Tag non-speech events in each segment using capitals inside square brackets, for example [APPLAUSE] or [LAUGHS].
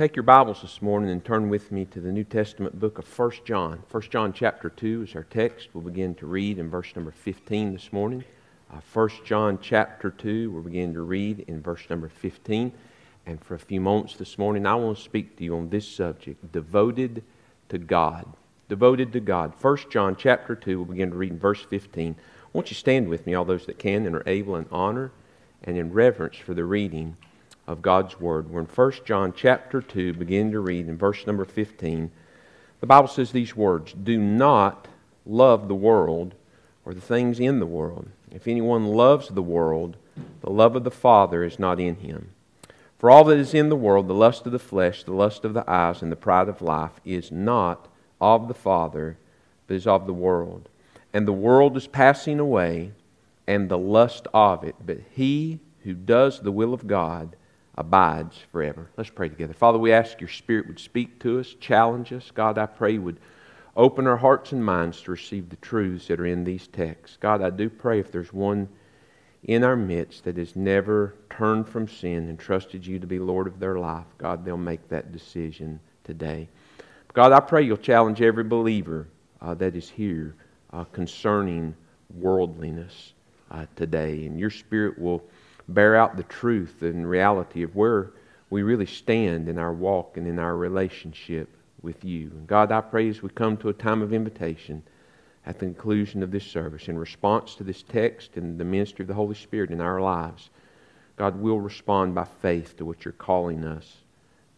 Take your Bibles this morning and turn with me to the New Testament book of 1 John. 1 John chapter 2 is our text. We'll begin to read in verse number 15 this morning. Uh, 1 John chapter 2, we'll begin to read in verse number 15. And for a few moments this morning, I want to speak to you on this subject devoted to God. Devoted to God. 1 John chapter 2, we'll begin to read in verse 15. I want you stand with me, all those that can and are able, in honor and in reverence for the reading of God's Word. We're in 1 John chapter 2, begin to read in verse number 15. The Bible says these words Do not love the world or the things in the world. If anyone loves the world, the love of the Father is not in him. For all that is in the world, the lust of the flesh, the lust of the eyes, and the pride of life, is not of the Father, but is of the world. And the world is passing away, and the lust of it. But he who does the will of God abides forever. Let's pray together. Father, we ask your Spirit would speak to us, challenge us. God, I pray would open our hearts and minds to receive the truths that are in these texts. God, I do pray if there's one in our midst that has never turned from sin and trusted you to be Lord of their life, God, they'll make that decision today. God, I pray you'll challenge every believer uh, that is here uh, concerning worldliness uh, today, and your Spirit will bear out the truth and reality of where we really stand in our walk and in our relationship with you. And God, I pray as we come to a time of invitation at the conclusion of this service, in response to this text and the ministry of the Holy Spirit in our lives, God will respond by faith to what you're calling us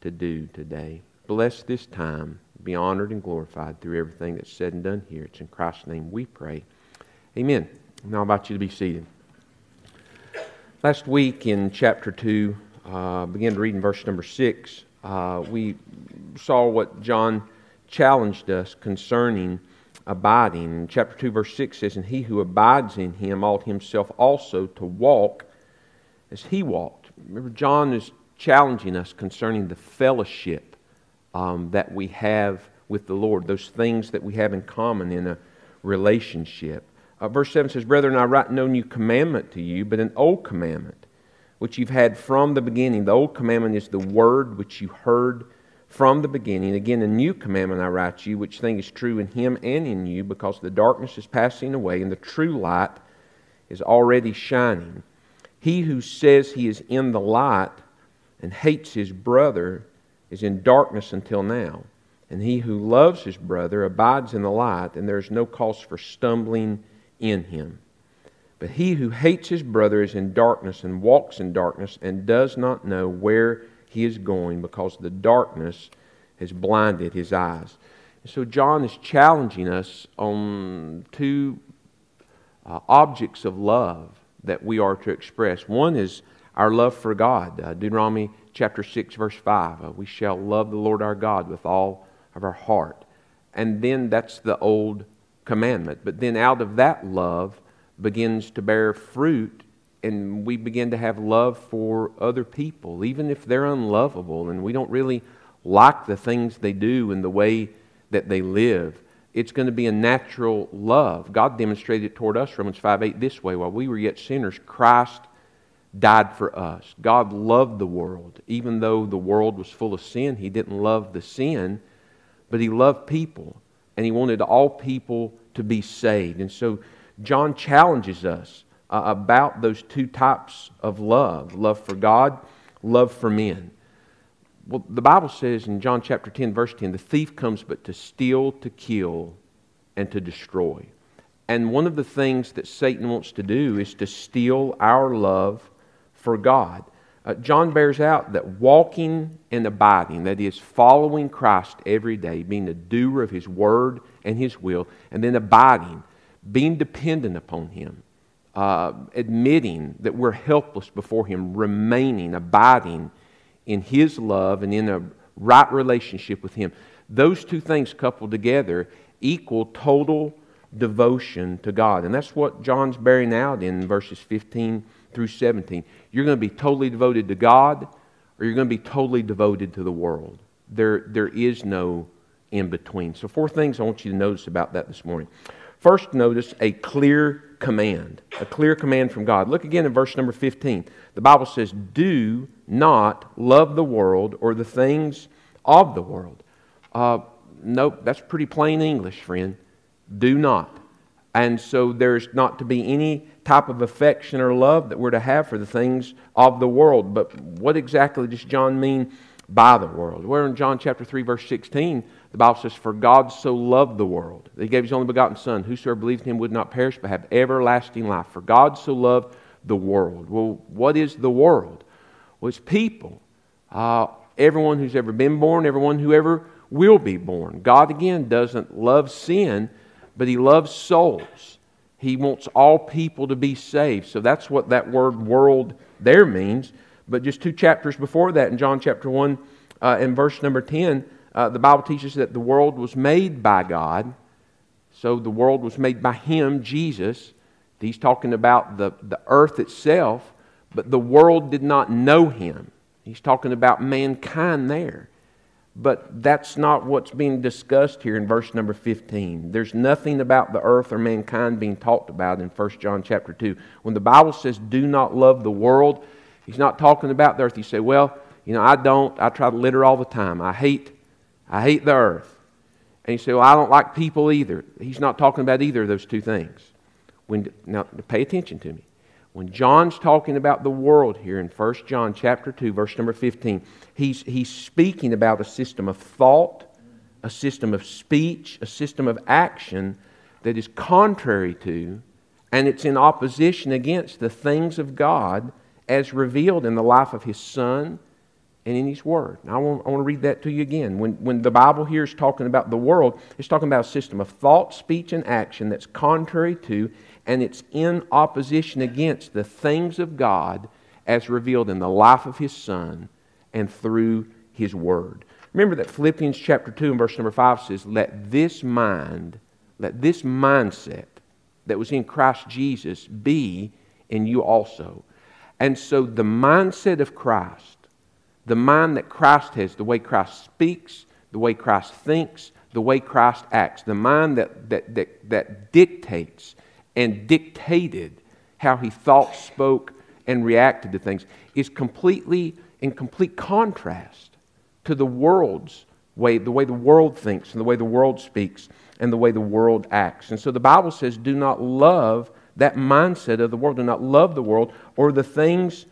to do today. Bless this time. Be honored and glorified through everything that's said and done here. It's in Christ's name we pray. Amen. Now I invite you to be seated. Last week in chapter 2, uh, begin to read in verse number 6, uh, we saw what John challenged us concerning abiding. chapter 2, verse 6 says, And he who abides in him ought himself also to walk as he walked. Remember, John is challenging us concerning the fellowship um, that we have with the Lord, those things that we have in common in a relationship. Uh, verse 7 says, Brethren, I write no new commandment to you, but an old commandment, which you've had from the beginning. The old commandment is the word which you heard from the beginning. Again, a new commandment I write you, which thing is true in him and in you, because the darkness is passing away and the true light is already shining. He who says he is in the light and hates his brother is in darkness until now. And he who loves his brother abides in the light, and there is no cause for stumbling in him. But he who hates his brother is in darkness and walks in darkness and does not know where he is going because the darkness has blinded his eyes. And so John is challenging us on two uh, objects of love that we are to express. One is our love for God. Uh, Deuteronomy chapter 6, verse 5. Uh, we shall love the Lord our God with all of our heart. And then that's the old commandment. But then out of that love begins to bear fruit, and we begin to have love for other people, even if they're unlovable and we don't really like the things they do and the way that they live. It's going to be a natural love. God demonstrated it toward us, Romans 5 8, this way while we were yet sinners, Christ died for us. God loved the world. Even though the world was full of sin, He didn't love the sin, but He loved people and he wanted all people to be saved. And so John challenges us uh, about those two types of love love for God, love for men. Well, the Bible says in John chapter 10, verse 10, the thief comes but to steal, to kill, and to destroy. And one of the things that Satan wants to do is to steal our love for God. Uh, John bears out that walking and abiding, that is, following Christ every day, being a doer of his word and his will, and then abiding, being dependent upon him, uh, admitting that we're helpless before him, remaining, abiding in his love and in a right relationship with him. Those two things coupled together equal total devotion to God. And that's what John's bearing out in verses 15 through 17. You're going to be totally devoted to God or you're going to be totally devoted to the world. There, there is no in between. So, four things I want you to notice about that this morning. First, notice a clear command, a clear command from God. Look again in verse number 15. The Bible says, Do not love the world or the things of the world. Uh, nope, that's pretty plain English, friend. Do not. And so there's not to be any type of affection or love that we're to have for the things of the world. But what exactly does John mean by the world? Where in John chapter 3, verse 16, the Bible says, For God so loved the world that he gave his only begotten Son, whosoever believed in him would not perish but have everlasting life. For God so loved the world. Well, what is the world? Well, it's people. Uh, everyone who's ever been born, everyone who ever will be born. God, again, doesn't love sin, but he loves souls. He wants all people to be saved. So that's what that word world there means. But just two chapters before that, in John chapter 1 uh, and verse number 10, uh, the Bible teaches that the world was made by God. So the world was made by Him, Jesus. He's talking about the, the earth itself, but the world did not know Him. He's talking about mankind there. But that's not what's being discussed here in verse number 15. There's nothing about the earth or mankind being talked about in 1 John chapter 2. When the Bible says, do not love the world, he's not talking about the earth. You say, well, you know, I don't. I try to litter all the time. I hate I hate the earth. And you say, Well, I don't like people either. He's not talking about either of those two things. When, now, pay attention to me. When John's talking about the world here in 1 John chapter 2, verse number 15, he's, he's speaking about a system of thought, a system of speech, a system of action that is contrary to and it's in opposition against the things of God as revealed in the life of His Son and in His Word. Now, I want, I want to read that to you again. When, when the Bible here is talking about the world, it's talking about a system of thought, speech, and action that's contrary to and it's in opposition against the things of God as revealed in the life of His Son and through His Word. Remember that Philippians chapter 2 and verse number 5 says, Let this mind, let this mindset that was in Christ Jesus be in you also. And so the mindset of Christ the mind that Christ has, the way Christ speaks, the way Christ thinks, the way Christ acts, the mind that, that, that, that dictates and dictated how he thought, spoke, and reacted to things is completely in complete contrast to the world's way, the way the world thinks and the way the world speaks and the way the world acts. And so the Bible says, do not love that mindset of the world. Do not love the world or the things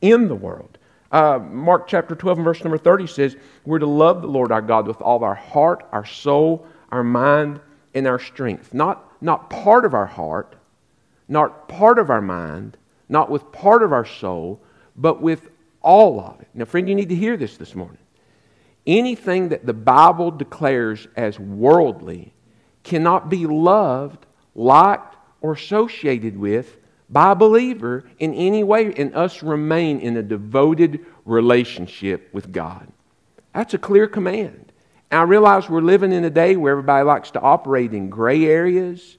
in the world. Uh, Mark chapter 12 and verse number 30 says, We're to love the Lord our God with all our heart, our soul, our mind, and our strength. Not, not part of our heart, not part of our mind, not with part of our soul, but with all of it. Now, friend, you need to hear this this morning. Anything that the Bible declares as worldly cannot be loved, liked, or associated with by a believer in any way and us remain in a devoted relationship with God. That's a clear command. And I realize we're living in a day where everybody likes to operate in gray areas,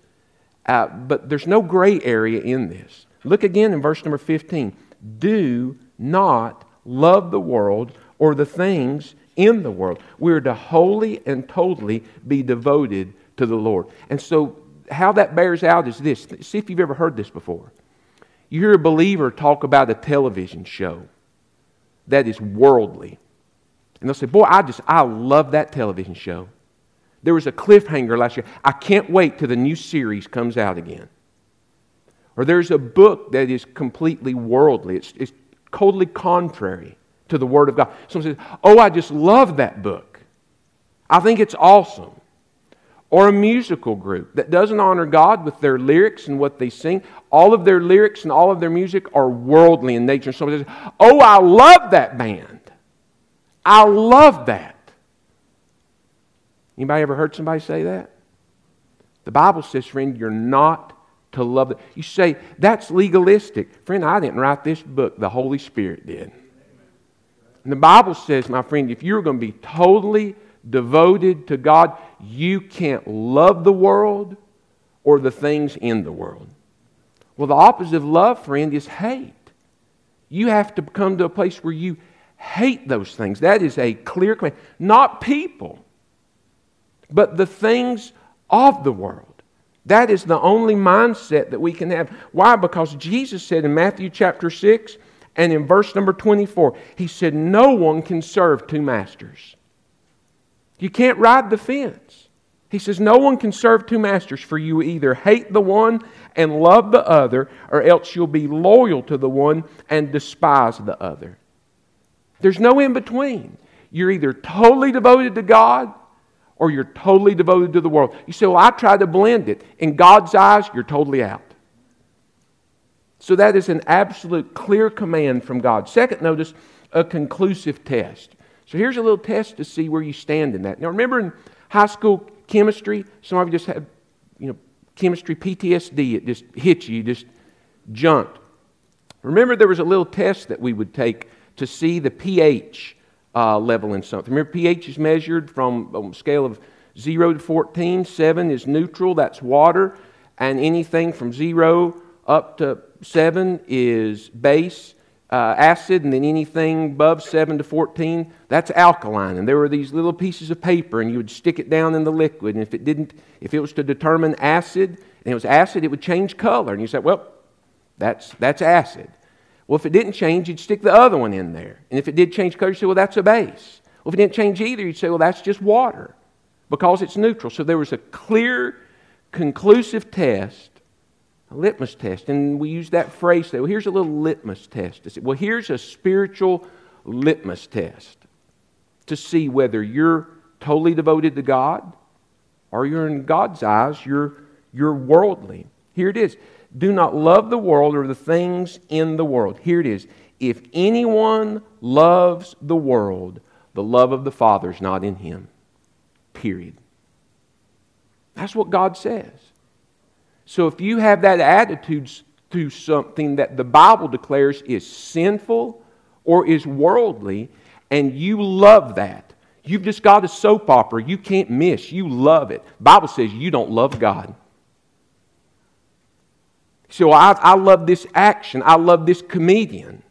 uh, but there's no gray area in this. Look again in verse number 15. Do not love the world or the things in the world. We're to wholly and totally be devoted to the Lord. And so how that bears out is this. See if you've ever heard this before. You hear a believer talk about a television show that is worldly. And they'll say, Boy, I just, I love that television show. There was a cliffhanger last year. I can't wait till the new series comes out again. Or there's a book that is completely worldly, it's, it's totally contrary to the Word of God. Someone says, Oh, I just love that book. I think it's awesome or a musical group that doesn't honor God with their lyrics and what they sing. All of their lyrics and all of their music are worldly in nature. Somebody says, Oh, I love that band. I love that. Anybody ever heard somebody say that? The Bible says, friend, you're not to love it. You say, that's legalistic. Friend, I didn't write this book, the Holy Spirit did. And the Bible says, my friend, if you're going to be totally devoted to God, you can't love the world or the things in the world. Well, the opposite of love, friend, is hate. You have to come to a place where you hate those things. That is a clear command. Not people, but the things of the world. That is the only mindset that we can have. Why? Because Jesus said in Matthew chapter 6 and in verse number 24, He said, No one can serve two masters. You can't ride the fence. He says, No one can serve two masters, for you either hate the one and love the other, or else you'll be loyal to the one and despise the other. There's no in between. You're either totally devoted to God or you're totally devoted to the world. You say, Well, I try to blend it. In God's eyes, you're totally out. So that is an absolute clear command from God. Second, notice a conclusive test. So here's a little test to see where you stand in that. Now, remember in high school chemistry, some of you just had, you know, chemistry PTSD. It just hit you, you just jumped. Remember, there was a little test that we would take to see the pH uh, level in something. Remember, pH is measured from a scale of 0 to 14. 7 is neutral, that's water. And anything from 0 up to 7 is base. Uh, acid, and then anything above 7 to 14, that's alkaline. And there were these little pieces of paper, and you would stick it down in the liquid. And if it didn't, if it was to determine acid, and it was acid, it would change color. And you said, well, that's, that's acid. Well, if it didn't change, you'd stick the other one in there. And if it did change color, you'd say, well, that's a base. Well, if it didn't change either, you'd say, well, that's just water because it's neutral. So there was a clear, conclusive test, a litmus test. And we use that phrase, say, well, here's a little litmus test. Well, here's a spiritual litmus test to see whether you're totally devoted to God or you're in God's eyes, you're, you're worldly. Here it is. Do not love the world or the things in the world. Here it is. If anyone loves the world, the love of the Father is not in him. Period. That's what God says. So if you have that attitude to something that the Bible declares is sinful or is worldly, and you love that, you've just got a soap opera you can't miss. You love it. Bible says you don't love God. So I, I love this action. I love this comedian.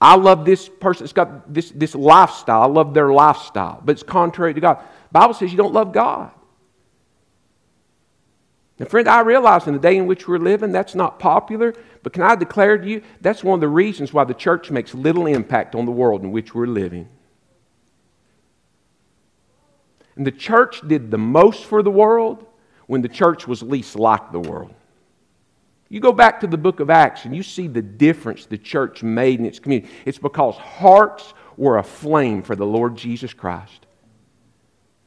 I love this person It's got this, this lifestyle. I love their lifestyle, but it's contrary to God. Bible says you don't love God. Now, friend, I realize in the day in which we're living, that's not popular, but can I declare to you, that's one of the reasons why the church makes little impact on the world in which we're living. And the church did the most for the world when the church was least like the world. You go back to the book of Acts and you see the difference the church made in its community. It's because hearts were aflame for the Lord Jesus Christ.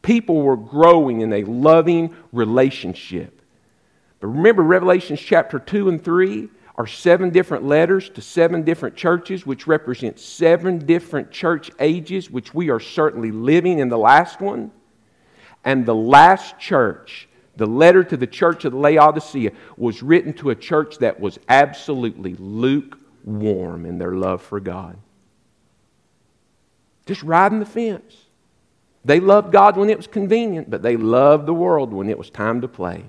People were growing in a loving relationship. But remember, Revelations chapter 2 and 3 are seven different letters to seven different churches, which represent seven different church ages, which we are certainly living in the last one. And the last church the letter to the church of Laodicea was written to a church that was absolutely lukewarm in their love for God. Just riding the fence. They loved God when it was convenient, but they loved the world when it was time to play.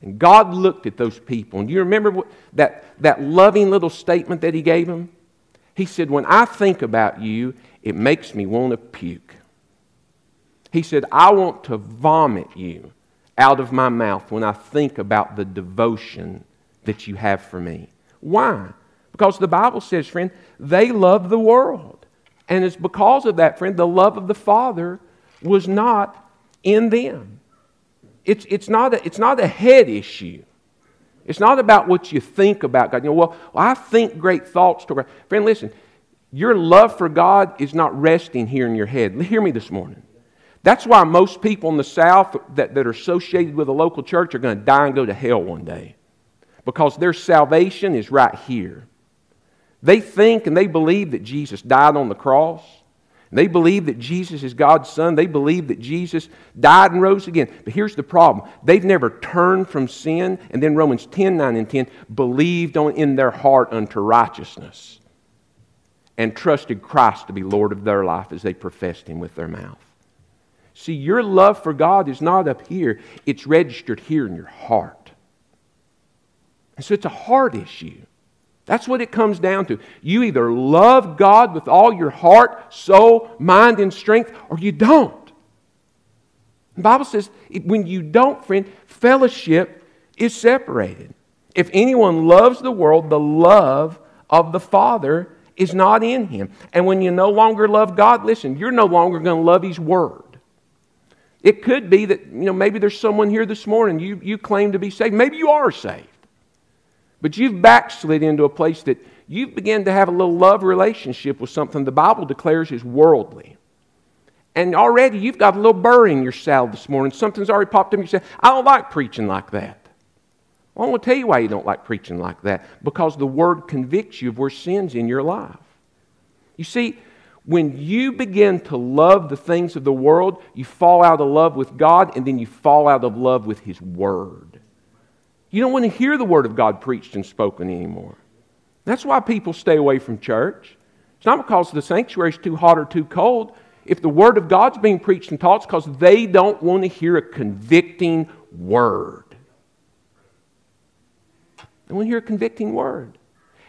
And God looked at those people. And you remember what, that, that loving little statement that He gave them? He said, When I think about you, it makes me want to puke. He said, I want to vomit you out of my mouth when I think about the devotion that you have for me. Why? Because the Bible says, friend, they love the world. And it's because of that, friend, the love of the Father was not in them. It's, it's, not, a, it's not a head issue. It's not about what you think about God. You know, well, I think great thoughts toward God. Friend, listen, your love for God is not resting here in your head. Hear me this morning. That's why most people in the South that, that are associated with a local church are going to die and go to hell one day because their salvation is right here. They think and they believe that Jesus died on the cross. They believe that Jesus is God's Son. They believe that Jesus died and rose again. But here's the problem they've never turned from sin, and then Romans 10 9 and 10 believed on, in their heart unto righteousness and trusted Christ to be Lord of their life as they professed Him with their mouth. See, your love for God is not up here, it's registered here in your heart. And so it's a heart issue. That's what it comes down to. You either love God with all your heart, soul, mind, and strength, or you don't. The Bible says when you don't, friend, fellowship is separated. If anyone loves the world, the love of the Father is not in him. And when you no longer love God, listen, you're no longer going to love His Word. It could be that, you know, maybe there's someone here this morning, you, you claim to be saved. Maybe you are saved. But you've backslid into a place that you've begun to have a little love relationship with something the Bible declares is worldly. And already you've got a little burr in your salad this morning. Something's already popped up you say, I don't like preaching like that. Well, I want to tell you why you don't like preaching like that. Because the Word convicts you of where sin's in your life. You see, when you begin to love the things of the world, you fall out of love with God and then you fall out of love with His Word. You don't want to hear the Word of God preached and spoken anymore. That's why people stay away from church. It's not because the sanctuary is too hot or too cold. If the Word of God's being preached and taught, it's because they don't want to hear a convicting Word. They want to hear a convicting Word.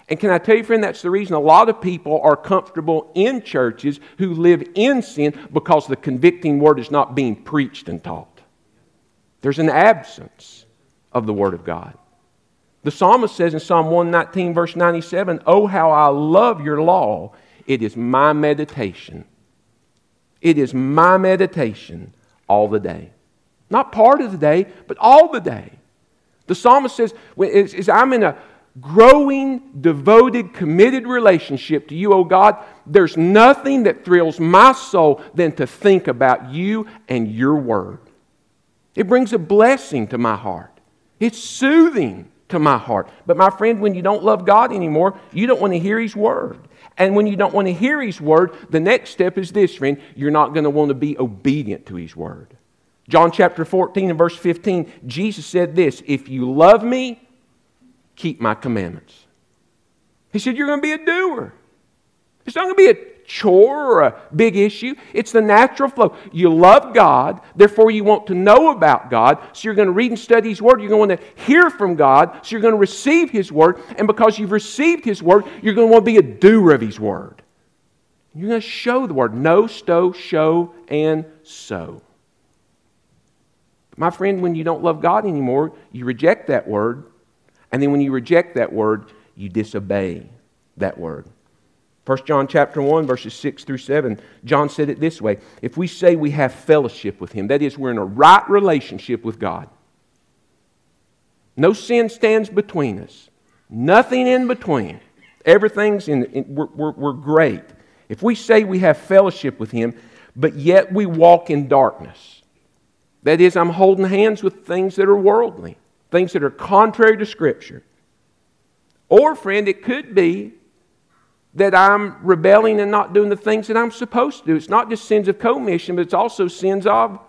And can I tell you, friend, that's the reason a lot of people are comfortable in churches who live in sin because the convicting word is not being preached and taught. There's an absence of the Word of God. The psalmist says in Psalm 119, verse 97, Oh, how I love your law. It is my meditation. It is my meditation all the day. Not part of the day, but all the day. The psalmist says, I'm in a growing, devoted, committed relationship to you, oh God, there's nothing that thrills my soul than to think about you and your word. It brings a blessing to my heart, it's soothing to my heart. But my friend, when you don't love God anymore, you don't want to hear His word. And when you don't want to hear His word, the next step is this, friend you're not going to want to be obedient to His word. John chapter 14 and verse 15, Jesus said this If you love me, keep my commandments. He said, You're going to be a doer. It's not going to be a chore or a big issue. It's the natural flow. You love God, therefore you want to know about God, so you're going to read and study His Word. You're going to hear from God, so you're going to receive His Word. And because you've received His Word, you're going to want to be a doer of His Word. You're going to show the Word. Know, stow, show, and sow. My friend, when you don't love God anymore, you reject that Word and then when you reject that word, you disobey that word. 1 John chapter 1 verses 6 through 7 John said it this way if we say we have fellowship with him that is we're in a right relationship with God no sin stands between us nothing in between everything's in, in we're, we're, we're great if we say we have fellowship with him but yet we walk in darkness that is I'm holding hands with things that are worldly things that are contrary to Scripture. Or, friend, it could be that I'm rebelling and not doing the things that I'm supposed to do. It's not just sins of commission, but it's also sins of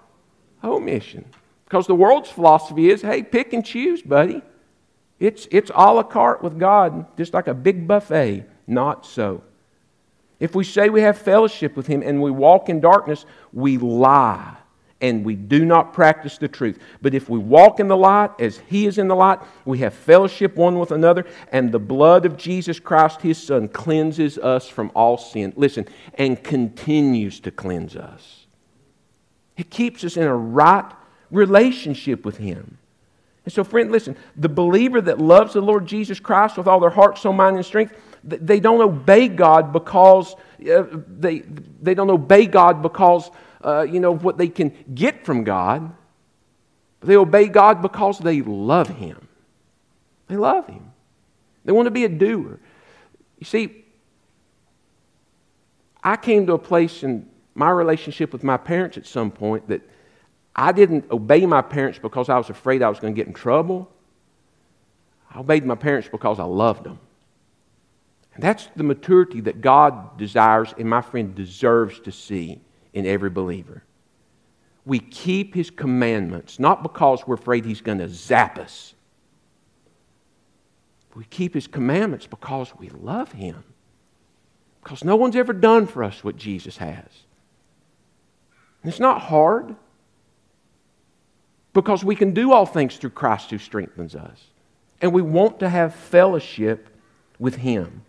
omission. Because the world's philosophy is hey, pick and choose, buddy. It's, it's a la carte with God, just like a big buffet. Not so. If we say we have fellowship with Him and we walk in darkness, we lie and we do not practice the truth. But if we walk in the light as He is in the light, we have fellowship one with another, and the blood of Jesus Christ, His Son, cleanses us from all sin. Listen, and continues to cleanse us. It keeps us in a right relationship with Him. And so, friend, listen the believer that loves the Lord Jesus Christ with all their heart, soul, mind, and strength, they don't obey God because uh, they, they don't obey God because uh, you know, what they can get from God. They obey God because they love Him. They love Him. They want to be a doer. You see, I came to a place in my relationship with my parents at some point that I didn't obey my parents because I was afraid I was going to get in trouble. I obeyed my parents because I loved them. And that's the maturity that God desires and my friend deserves to see in every believer. We keep his commandments, not because we're afraid he's going to zap us. We keep his commandments because we love him. Because no one's ever done for us what Jesus has. And it's not hard because we can do all things through Christ who strengthens us. And we want to have fellowship with him.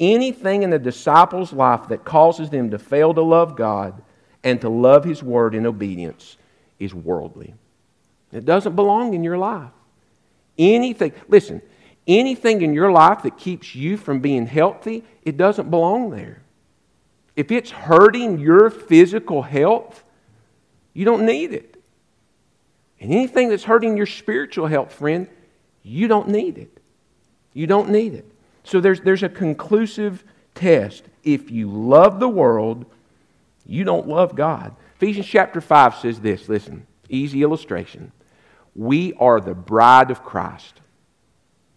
Anything in the disciples' life that causes them to fail to love God and to love His Word in obedience is worldly. It doesn't belong in your life. Anything, listen, anything in your life that keeps you from being healthy, it doesn't belong there. If it's hurting your physical health, you don't need it. And anything that's hurting your spiritual health, friend, you don't need it. You don't need it. So there's, there's a conclusive test. If you love the world, you don't love God. Ephesians chapter 5 says this listen, easy illustration. We are the bride of Christ.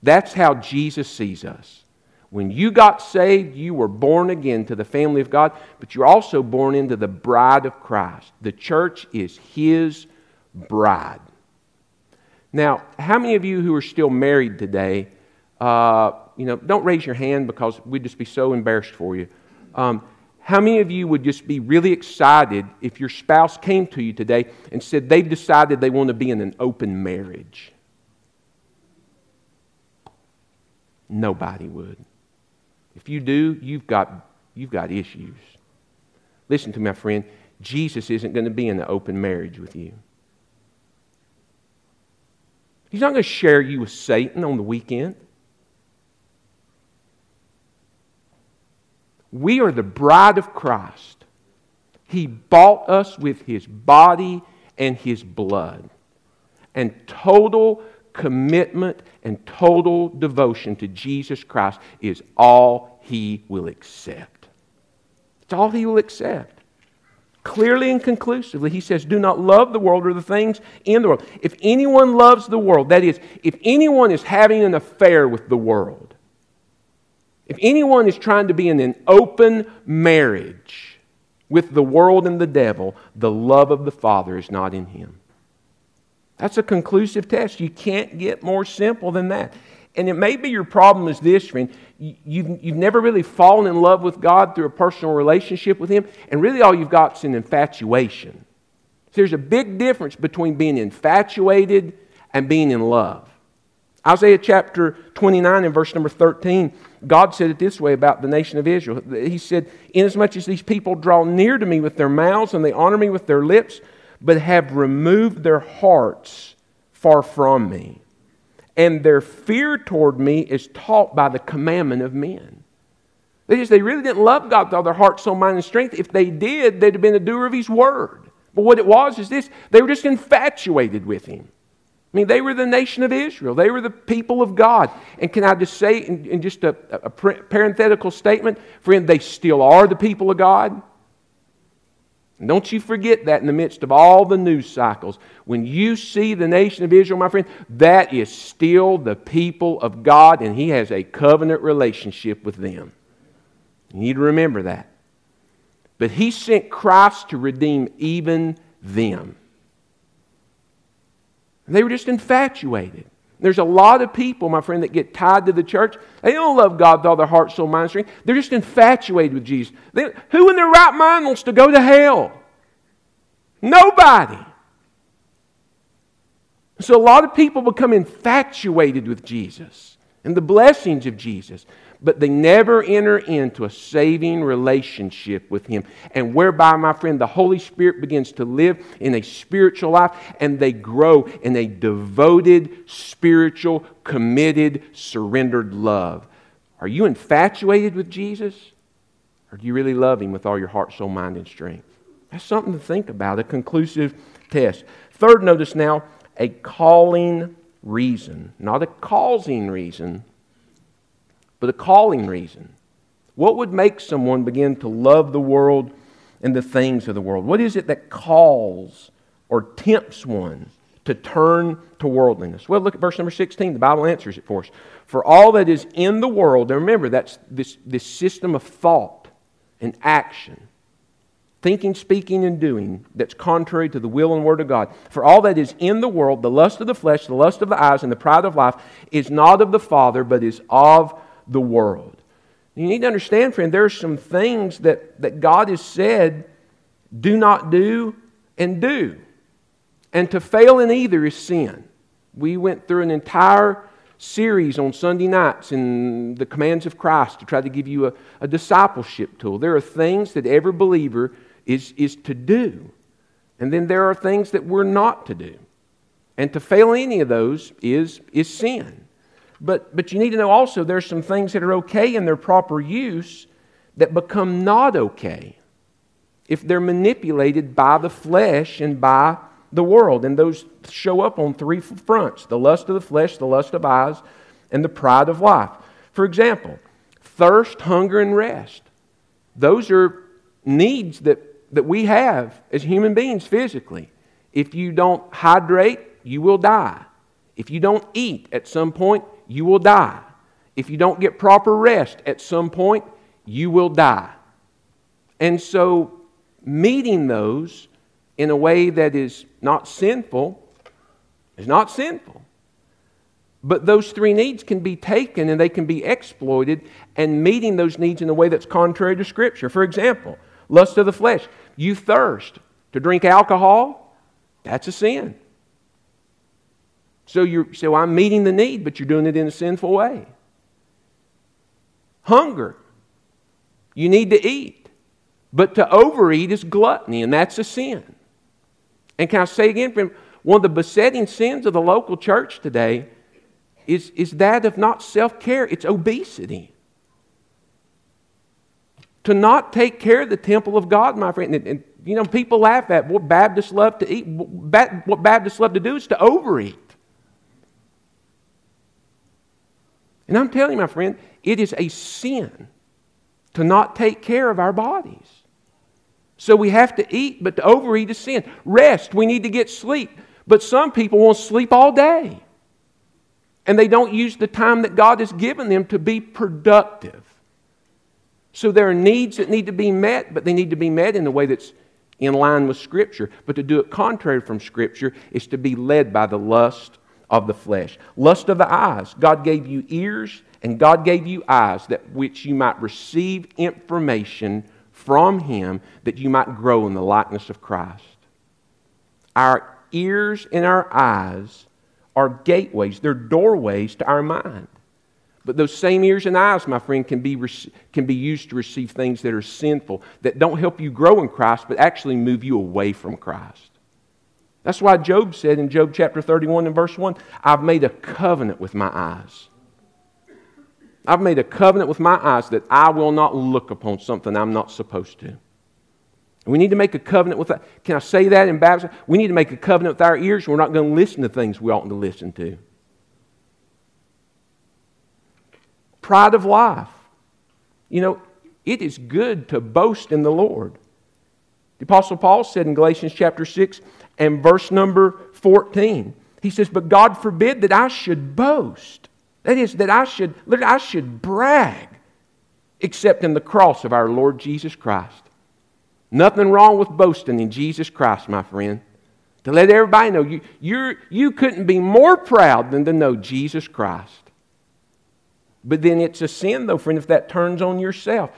That's how Jesus sees us. When you got saved, you were born again to the family of God, but you're also born into the bride of Christ. The church is His bride. Now, how many of you who are still married today, uh, you know, don't raise your hand because we'd just be so embarrassed for you. Um, how many of you would just be really excited if your spouse came to you today and said they've decided they want to be in an open marriage? Nobody would. If you do, you've got, you've got issues. Listen to me, my friend. Jesus isn't going to be in an open marriage with you. He's not going to share you with Satan on the weekend. We are the bride of Christ. He bought us with his body and his blood. And total commitment and total devotion to Jesus Christ is all he will accept. It's all he will accept. Clearly and conclusively, he says, Do not love the world or the things in the world. If anyone loves the world, that is, if anyone is having an affair with the world, if anyone is trying to be in an open marriage with the world and the devil, the love of the Father is not in him. That's a conclusive test. You can't get more simple than that. And it may be your problem is this, friend. You've, you've never really fallen in love with God through a personal relationship with Him, and really all you've got is an infatuation. So there's a big difference between being infatuated and being in love. Isaiah chapter 29 and verse number 13, God said it this way about the nation of Israel. He said, Inasmuch as these people draw near to me with their mouths and they honor me with their lips, but have removed their hearts far from me. And their fear toward me is taught by the commandment of men. They just they really didn't love God with all their heart, soul, mind, and strength. If they did, they'd have been a doer of his word. But what it was is this they were just infatuated with him. I mean, they were the nation of Israel. They were the people of God. And can I just say, in, in just a, a parenthetical statement, friend, they still are the people of God. And don't you forget that in the midst of all the news cycles. When you see the nation of Israel, my friend, that is still the people of God, and He has a covenant relationship with them. You need to remember that. But He sent Christ to redeem even them. They were just infatuated. There's a lot of people, my friend, that get tied to the church. They don't love God with all their heart, soul, mind, strength. They're just infatuated with Jesus. They, who in their right mind wants to go to hell? Nobody. So a lot of people become infatuated with Jesus and the blessings of Jesus but they never enter into a saving relationship with Him. And whereby, my friend, the Holy Spirit begins to live in a spiritual life and they grow in a devoted, spiritual, committed, surrendered love. Are you infatuated with Jesus? Or do you really love Him with all your heart, soul, mind, and strength? That's something to think about, a conclusive test. Third, notice now a calling reason, not a causing reason, but a calling reason. What would make someone begin to love the world and the things of the world? What is it that calls or tempts one to turn to worldliness? Well, look at verse number 16. The Bible answers it for us. For all that is in the world, and remember, that's this, this system of thought and action, thinking, speaking, and doing that's contrary to the will and word of God. For all that is in the world, the lust of the flesh, the lust of the eyes, and the pride of life, is not of the Father, but is of the world. You need to understand, friend, there are some things that, that God has said do not do and do. And to fail in either is sin. We went through an entire series on Sunday nights in the commands of Christ to try to give you a, a discipleship tool. There are things that every believer is, is to do. And then there are things that we're not to do. And to fail any of those is, is sin. But, but you need to know also there's some things that are okay in their proper use that become not okay if they're manipulated by the flesh and by the world. And those show up on three fronts the lust of the flesh, the lust of eyes, and the pride of life. For example, thirst, hunger, and rest. Those are needs that, that we have as human beings physically. If you don't hydrate, you will die. If you don't eat at some point, you will die. If you don't get proper rest at some point, you will die. And so, meeting those in a way that is not sinful is not sinful. But those three needs can be taken and they can be exploited, and meeting those needs in a way that's contrary to Scripture. For example, lust of the flesh. You thirst to drink alcohol, that's a sin. So you say, well, I'm meeting the need, but you're doing it in a sinful way. Hunger. You need to eat. But to overeat is gluttony, and that's a sin. And can I say again, one of the besetting sins of the local church today is, is that of not self care, it's obesity. To not take care of the temple of God, my friend. And, and you know, people laugh at what Baptists love to eat. What Baptists love to do is to overeat. And I'm telling you, my friend, it is a sin to not take care of our bodies. So we have to eat, but to overeat is sin. Rest, we need to get sleep. But some people want to sleep all day. And they don't use the time that God has given them to be productive. So there are needs that need to be met, but they need to be met in a way that's in line with Scripture. But to do it contrary from Scripture is to be led by the lust of the flesh. Lust of the eyes. God gave you ears and God gave you eyes that which you might receive information from him that you might grow in the likeness of Christ. Our ears and our eyes are gateways, they're doorways to our mind. But those same ears and eyes, my friend, can be, can be used to receive things that are sinful, that don't help you grow in Christ, but actually move you away from Christ. That's why Job said in Job chapter 31 and verse 1 I've made a covenant with my eyes. I've made a covenant with my eyes that I will not look upon something I'm not supposed to. We need to make a covenant with. Can I say that in baptism? We need to make a covenant with our ears. We're not going to listen to things we oughtn't to listen to. Pride of life. You know, it is good to boast in the Lord. The Apostle Paul said in Galatians chapter 6, and verse number 14. He says, But God forbid that I should boast. That is, that I should, I should brag, except in the cross of our Lord Jesus Christ. Nothing wrong with boasting in Jesus Christ, my friend. To let everybody know you, you're, you couldn't be more proud than to know Jesus Christ. But then it's a sin, though, friend, if that turns on yourself.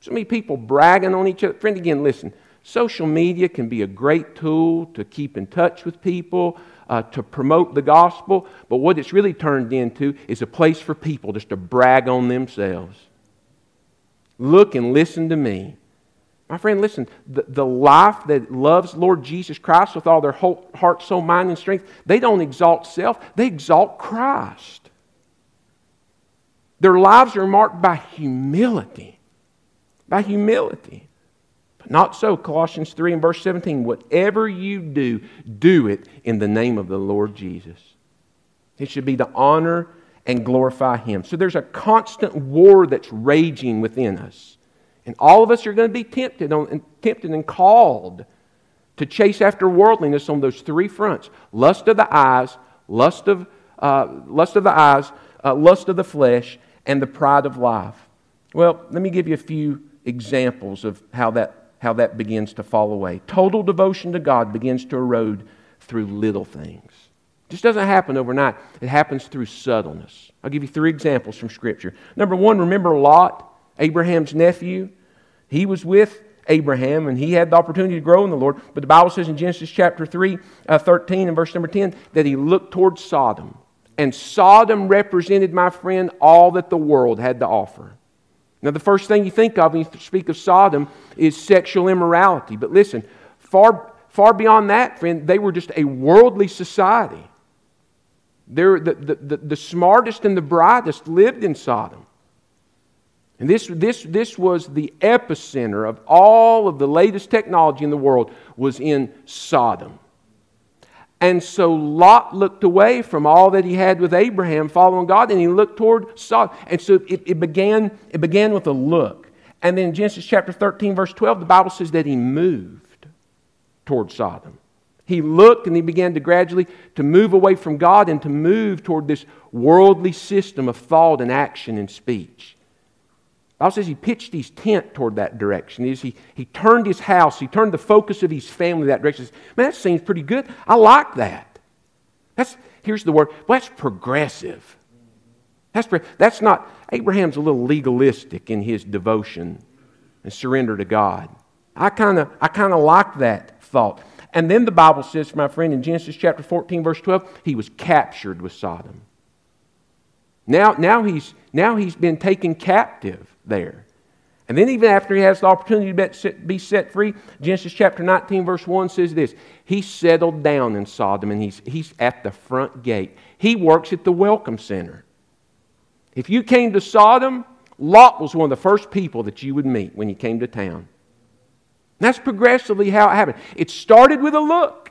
So many people bragging on each other. Friend, again, listen. Social media can be a great tool to keep in touch with people, uh, to promote the gospel, but what it's really turned into is a place for people just to brag on themselves. Look and listen to me. My friend, listen, the, the life that loves Lord Jesus Christ with all their whole heart, soul, mind, and strength, they don't exalt self, they exalt Christ. Their lives are marked by humility. By humility. Not so. Colossians 3 and verse 17. Whatever you do, do it in the name of the Lord Jesus. It should be to honor and glorify Him. So there's a constant war that's raging within us. And all of us are going to be tempted, on, tempted and called to chase after worldliness on those three fronts lust of the eyes, lust of, uh, lust of the eyes, uh, lust of the flesh, and the pride of life. Well, let me give you a few examples of how that how that begins to fall away. Total devotion to God begins to erode through little things. It just doesn't happen overnight, it happens through subtleness. I'll give you three examples from Scripture. Number one, remember Lot, Abraham's nephew? He was with Abraham and he had the opportunity to grow in the Lord. But the Bible says in Genesis chapter 3, uh, 13 and verse number 10 that he looked towards Sodom. And Sodom represented, my friend, all that the world had to offer. Now, the first thing you think of when you speak of Sodom is sexual immorality. But listen, far, far beyond that, friend, they were just a worldly society. The, the, the, the smartest and the brightest lived in Sodom. And this, this, this was the epicenter of all of the latest technology in the world was in Sodom. And so Lot looked away from all that he had with Abraham following God, and he looked toward Sodom. And so it, it, began, it began with a look. And then in Genesis chapter 13, verse 12, the Bible says that he moved toward Sodom. He looked and he began to gradually to move away from God and to move toward this worldly system of thought and action and speech. Bible says he pitched his tent toward that direction. He, he turned his house, he turned the focus of his family that direction. Man, that seems pretty good. I like that. That's, here's the word, well, that's progressive. That's, that's not, Abraham's a little legalistic in his devotion and surrender to God. I kind of I kind of like that thought. And then the Bible says, my friend, in Genesis chapter 14, verse 12, he was captured with Sodom. Now, now, he's, now he's been taken captive there. And then, even after he has the opportunity to be set free, Genesis chapter 19, verse 1 says this He settled down in Sodom and he's, he's at the front gate. He works at the Welcome Center. If you came to Sodom, Lot was one of the first people that you would meet when you came to town. And that's progressively how it happened. It started with a look.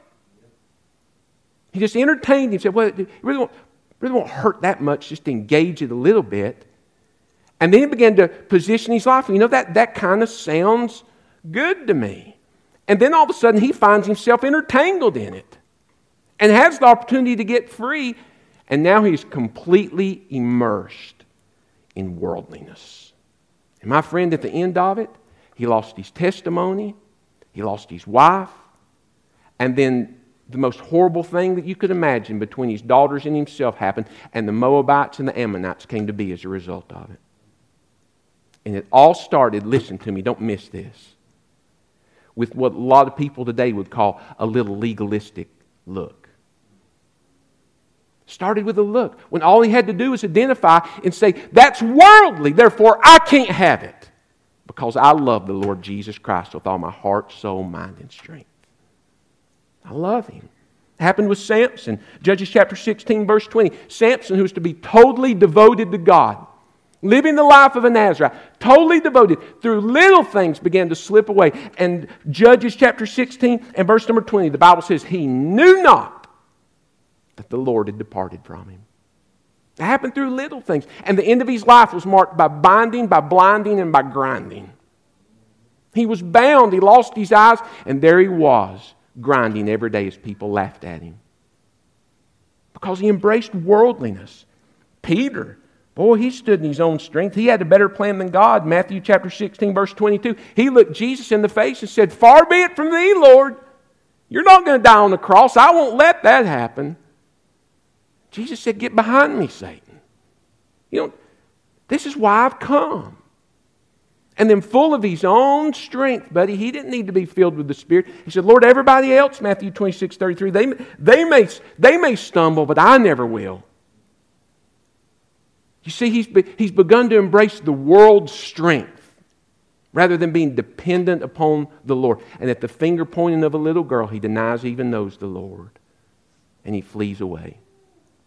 He just entertained him. Said, "Well, it really won't, really won't hurt that much. Just engage it a little bit." And then he began to position his life. You know that that kind of sounds good to me. And then all of a sudden, he finds himself entangled in it, and has the opportunity to get free. And now he's completely immersed in worldliness. And my friend, at the end of it, he lost his testimony, he lost his wife, and then the most horrible thing that you could imagine between his daughters and himself happened, and the Moabites and the Ammonites came to be as a result of it. And it all started, listen to me, don't miss this, with what a lot of people today would call a little legalistic look started with a look when all he had to do was identify and say, That's worldly, therefore I can't have it because I love the Lord Jesus Christ with all my heart, soul, mind, and strength. I love him. It happened with Samson, Judges chapter 16, verse 20. Samson, who was to be totally devoted to God, living the life of a Nazarite, totally devoted, through little things began to slip away. And Judges chapter 16 and verse number 20, the Bible says, He knew not that the Lord had departed from him. It happened through little things. And the end of his life was marked by binding, by blinding, and by grinding. He was bound, he lost his eyes, and there he was, grinding every day as people laughed at him. Because he embraced worldliness. Peter, boy, he stood in his own strength. He had a better plan than God. Matthew chapter 16, verse 22. He looked Jesus in the face and said, Far be it from thee, Lord. You're not going to die on the cross. I won't let that happen. Jesus said, Get behind me, Satan. You know, this is why I've come. And then, full of his own strength, buddy, he didn't need to be filled with the Spirit. He said, Lord, everybody else, Matthew 26, 33, they, they, may, they may stumble, but I never will. You see, he's, be, he's begun to embrace the world's strength rather than being dependent upon the Lord. And at the finger pointing of a little girl, he denies he even knows the Lord. And he flees away.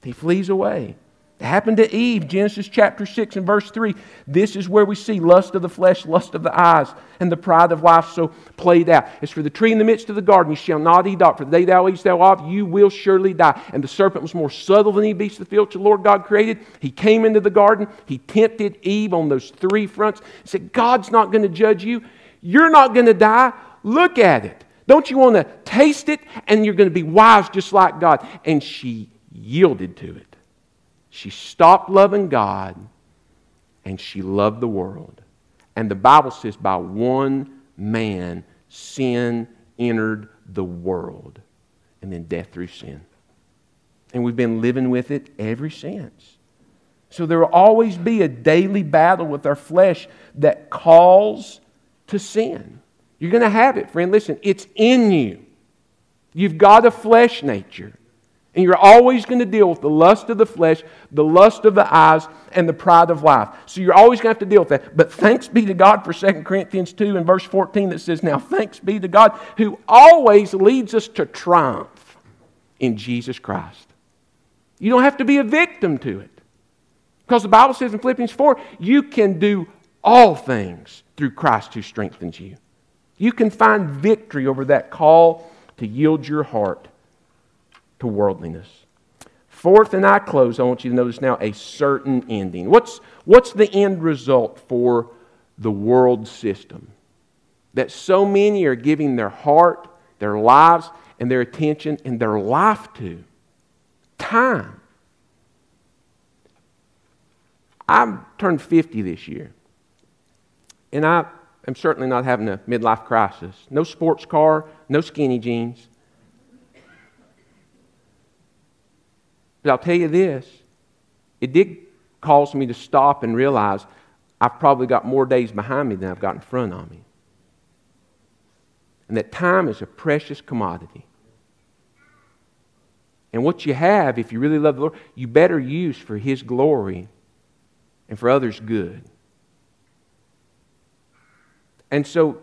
He flees away. It happened to Eve, Genesis chapter 6 and verse 3. This is where we see lust of the flesh, lust of the eyes, and the pride of life so played out. As for the tree in the midst of the garden, you shall not eat of, for the day thou eatest thereof, you will surely die. And the serpent was more subtle than any beast of the field which the Lord God created. He came into the garden, he tempted Eve on those three fronts, He said, God's not going to judge you. You're not going to die. Look at it. Don't you want to taste it? And you're going to be wise just like God. And she yielded to it. She stopped loving God and she loved the world. And the Bible says, by one man, sin entered the world, and then death through sin. And we've been living with it ever since. So there will always be a daily battle with our flesh that calls to sin. You're going to have it, friend. Listen, it's in you. You've got a flesh nature. And you're always going to deal with the lust of the flesh, the lust of the eyes, and the pride of life. So you're always going to have to deal with that. But thanks be to God for 2 Corinthians 2 and verse 14 that says, Now thanks be to God who always leads us to triumph in Jesus Christ. You don't have to be a victim to it. Because the Bible says in Philippians 4, you can do all things through Christ who strengthens you. You can find victory over that call to yield your heart to worldliness. Fourth, and I close, I want you to notice now a certain ending. What's, what's the end result for the world system? That so many are giving their heart, their lives, and their attention and their life to. Time. I turned 50 this year. And I am certainly not having a midlife crisis. No sports car, no skinny jeans. But I'll tell you this it did cause me to stop and realize I've probably got more days behind me than I've got in front of me. And that time is a precious commodity. And what you have, if you really love the Lord, you better use for His glory and for others' good. And so,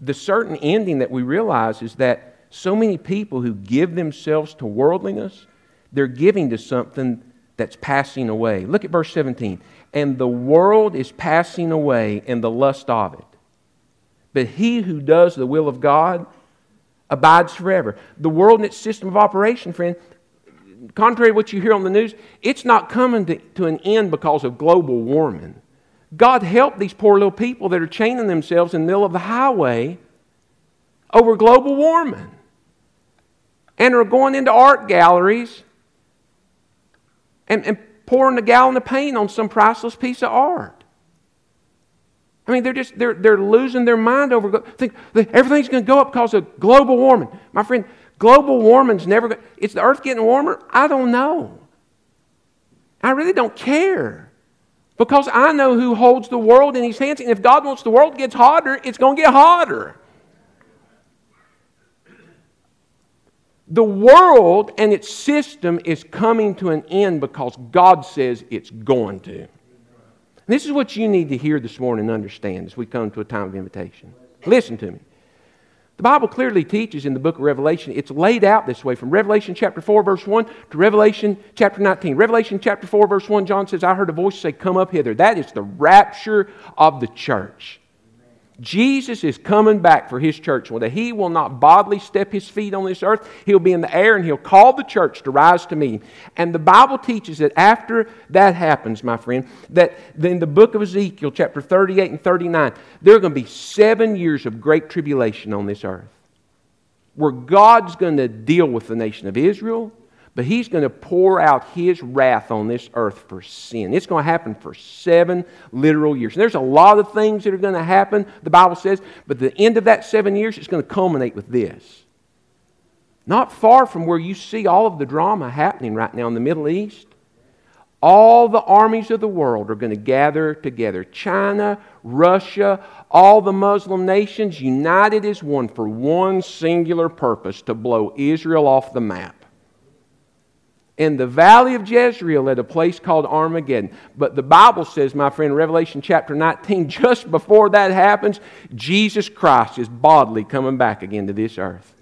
the certain ending that we realize is that so many people who give themselves to worldliness they're giving to something that's passing away. Look at verse 17. And the world is passing away and the lust of it. But he who does the will of God abides forever. The world and its system of operation, friend, contrary to what you hear on the news, it's not coming to, to an end because of global warming. God help these poor little people that are chaining themselves in the middle of the highway over global warming and are going into art galleries and, and pouring a gallon of paint on some priceless piece of art. I mean, they're just they're, they're losing their mind over think everything's going to go up because of global warming. My friend, global warming's never going. Is the Earth getting warmer? I don't know. I really don't care because I know who holds the world in His hands, and if God wants the world gets hotter, it's going to get hotter. The world and its system is coming to an end because God says it's going to. this is what you need to hear this morning and understand as we come to a time of invitation. Listen to me. The Bible clearly teaches in the book of Revelation, it's laid out this way from Revelation chapter 4, verse 1 to Revelation chapter 19. Revelation chapter 4, verse 1, John says, I heard a voice say, Come up hither. That is the rapture of the church. Jesus is coming back for his church. One day he will not bodily step his feet on this earth. He'll be in the air and he'll call the church to rise to meet him. And the Bible teaches that after that happens, my friend, that in the book of Ezekiel, chapter 38 and 39, there are going to be seven years of great tribulation on this earth where God's going to deal with the nation of Israel but he's going to pour out his wrath on this earth for sin. It's going to happen for seven literal years. And there's a lot of things that are going to happen, the Bible says, but the end of that seven years is going to culminate with this. Not far from where you see all of the drama happening right now in the Middle East, all the armies of the world are going to gather together. China, Russia, all the Muslim nations united as one for one singular purpose to blow Israel off the map in the valley of Jezreel at a place called Armageddon. But the Bible says, my friend, Revelation chapter 19, [LAUGHS] just before that happens, Jesus Christ is bodily coming back again to this earth.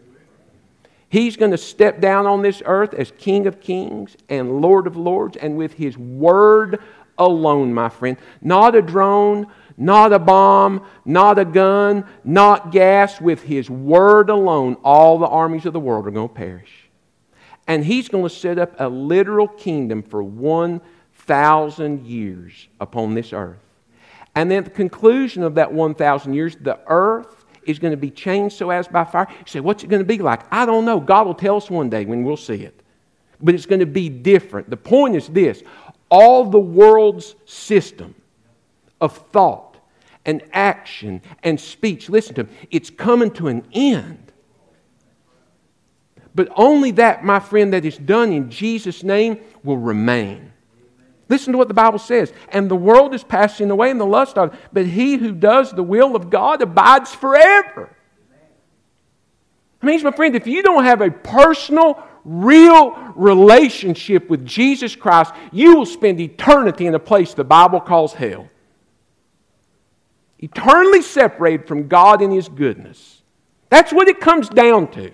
He's going to step down on this earth as King of Kings and Lord of Lords, and with His Word alone, my friend. Not a drone, not a bomb, not a gun, not gas. With His Word alone, all the armies of the world are going to perish. And he's going to set up a literal kingdom for 1,000 years upon this earth. And then at the conclusion of that 1,000 years, the earth is going to be changed so as by fire. You say, what's it going to be like? I don't know. God will tell us one day when we'll see it. But it's going to be different. The point is this all the world's system of thought and action and speech, listen to him, it's coming to an end. But only that, my friend, that is done in Jesus' name will remain. Listen to what the Bible says. And the world is passing away and the lust of it, but he who does the will of God abides forever. I mean, my friend, if you don't have a personal real relationship with Jesus Christ, you will spend eternity in a place the Bible calls hell. Eternally separated from God and His goodness. That's what it comes down to.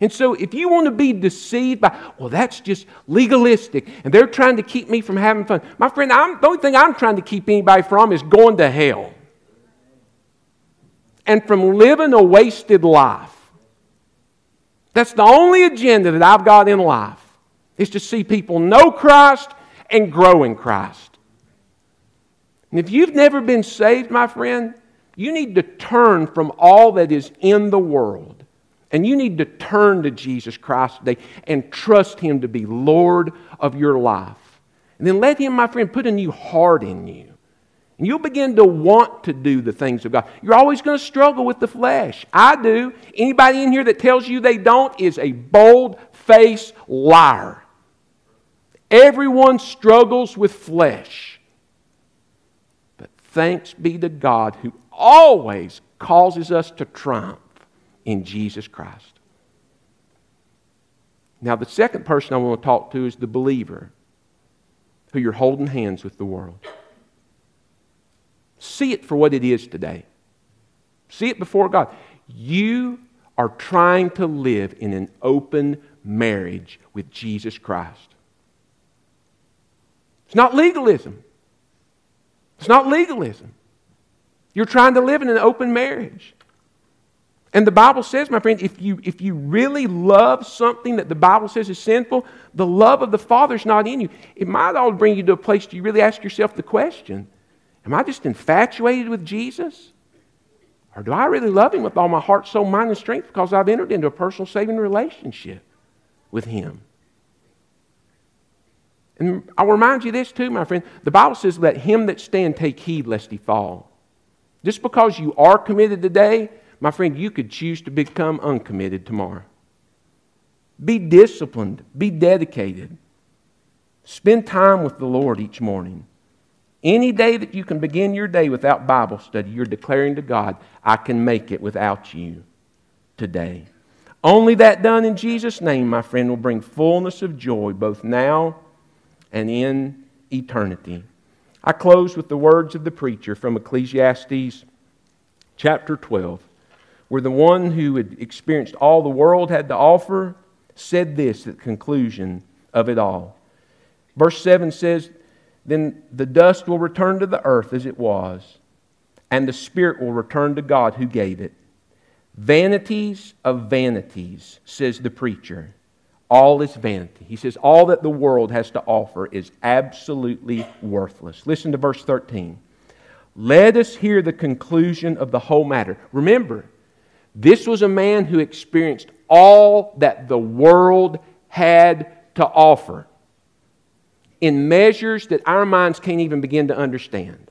And so, if you want to be deceived by, well, that's just legalistic, and they're trying to keep me from having fun. My friend, I'm, the only thing I'm trying to keep anybody from is going to hell and from living a wasted life. That's the only agenda that I've got in life, is to see people know Christ and grow in Christ. And if you've never been saved, my friend, you need to turn from all that is in the world and you need to turn to Jesus Christ today and trust Him to be Lord of your life. And then let Him, my friend, put a new heart in you. And you'll begin to want to do the things of God. You're always going to struggle with the flesh. I do. Anybody in here that tells you they don't is a bold faced liar. Everyone struggles with flesh. But thanks be to God who always causes us to triumph in Jesus Christ. Now, the second person I want to talk to is the believer who you're holding hands with the world. See it for what it is today. See it before God. You are trying to live in an open marriage with Jesus Christ. It's not legalism. It's not legalism. You're trying to live in an open marriage. And the Bible says, my friend, if you, if you really love something that the Bible says is sinful, the love of the Father is not in you. It might all bring you to a place where you really ask yourself the question Am I just infatuated with Jesus? Or do I really love Him with all my heart, soul, mind, and strength because I've entered into a personal saving relationship with Him? And I'll remind you this too, my friend. The Bible says, Let him that stand take heed lest he fall. Just because you are committed today my friend, you could choose to become uncommitted tomorrow. Be disciplined, be dedicated. Spend time with the Lord each morning. Any day that you can begin your day without Bible study, you're declaring to God, I can make it without you today. Only that done in Jesus' name, my friend, will bring fullness of joy both now and in eternity. I close with the words of the preacher from Ecclesiastes chapter 12 where the one who had experienced all the world had to offer said this at the conclusion of it all. Verse 7 says, Then the dust will return to the earth as it was, and the spirit will return to God who gave it. Vanities of vanities, says the preacher. All is vanity. He says, All that the world has to offer is absolutely worthless. Listen to verse 13. Let us hear the conclusion of the whole matter. Remember, this was a man who experienced all that the world had to offer in measures that our minds can't even begin to understand.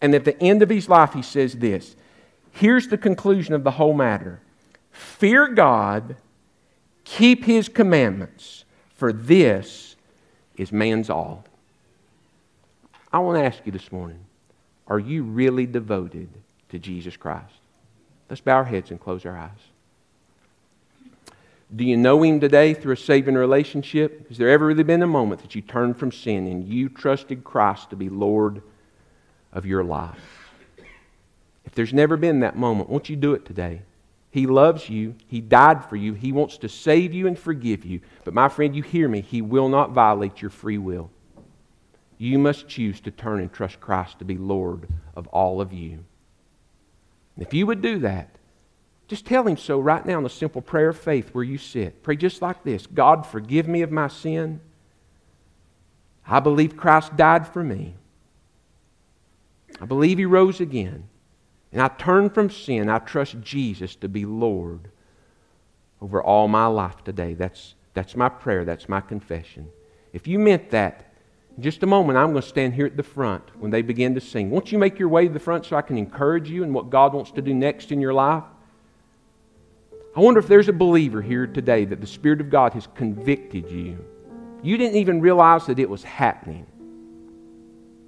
And at the end of his life, he says this here's the conclusion of the whole matter Fear God, keep his commandments, for this is man's all. I want to ask you this morning are you really devoted to Jesus Christ? Let's bow our heads and close our eyes. Do you know Him today through a saving relationship? Has there ever really been a moment that you turned from sin and you trusted Christ to be Lord of your life? If there's never been that moment, won't you do it today? He loves you. He died for you. He wants to save you and forgive you. But my friend, you hear me. He will not violate your free will. You must choose to turn and trust Christ to be Lord of all of you. If you would do that, just tell him so right now in the simple prayer of faith where you sit. Pray just like this God, forgive me of my sin. I believe Christ died for me. I believe he rose again. And I turn from sin. I trust Jesus to be Lord over all my life today. That's, that's my prayer. That's my confession. If you meant that, in just a moment, I'm going to stand here at the front when they begin to sing. Won't you make your way to the front so I can encourage you in what God wants to do next in your life? I wonder if there's a believer here today that the Spirit of God has convicted you. You didn't even realize that it was happening.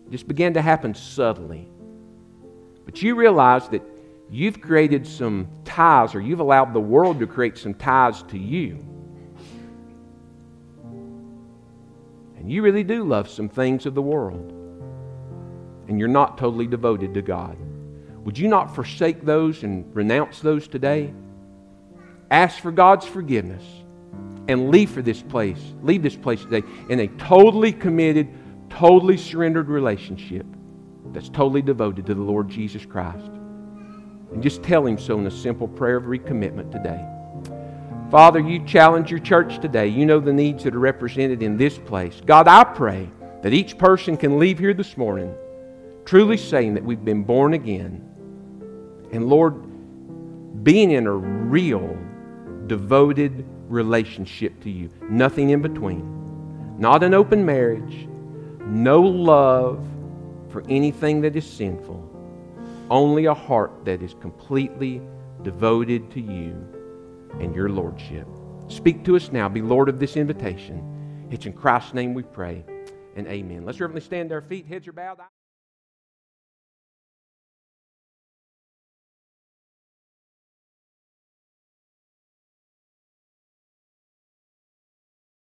It just began to happen subtly. But you realize that you've created some ties, or you've allowed the world to create some ties to you. And you really do love some things of the world, and you're not totally devoted to God, would you not forsake those and renounce those today? Ask for God's forgiveness and leave for this place, leave this place today in a totally committed, totally surrendered relationship that's totally devoted to the Lord Jesus Christ. And just tell Him so in a simple prayer of recommitment today. Father, you challenge your church today. You know the needs that are represented in this place. God, I pray that each person can leave here this morning truly saying that we've been born again. And Lord, being in a real, devoted relationship to you. Nothing in between. Not an open marriage. No love for anything that is sinful. Only a heart that is completely devoted to you and your lordship. Speak to us now. Be Lord of this invitation. It's in Christ's name we pray. And amen. Let's reverently stand our feet. Heads are bowed.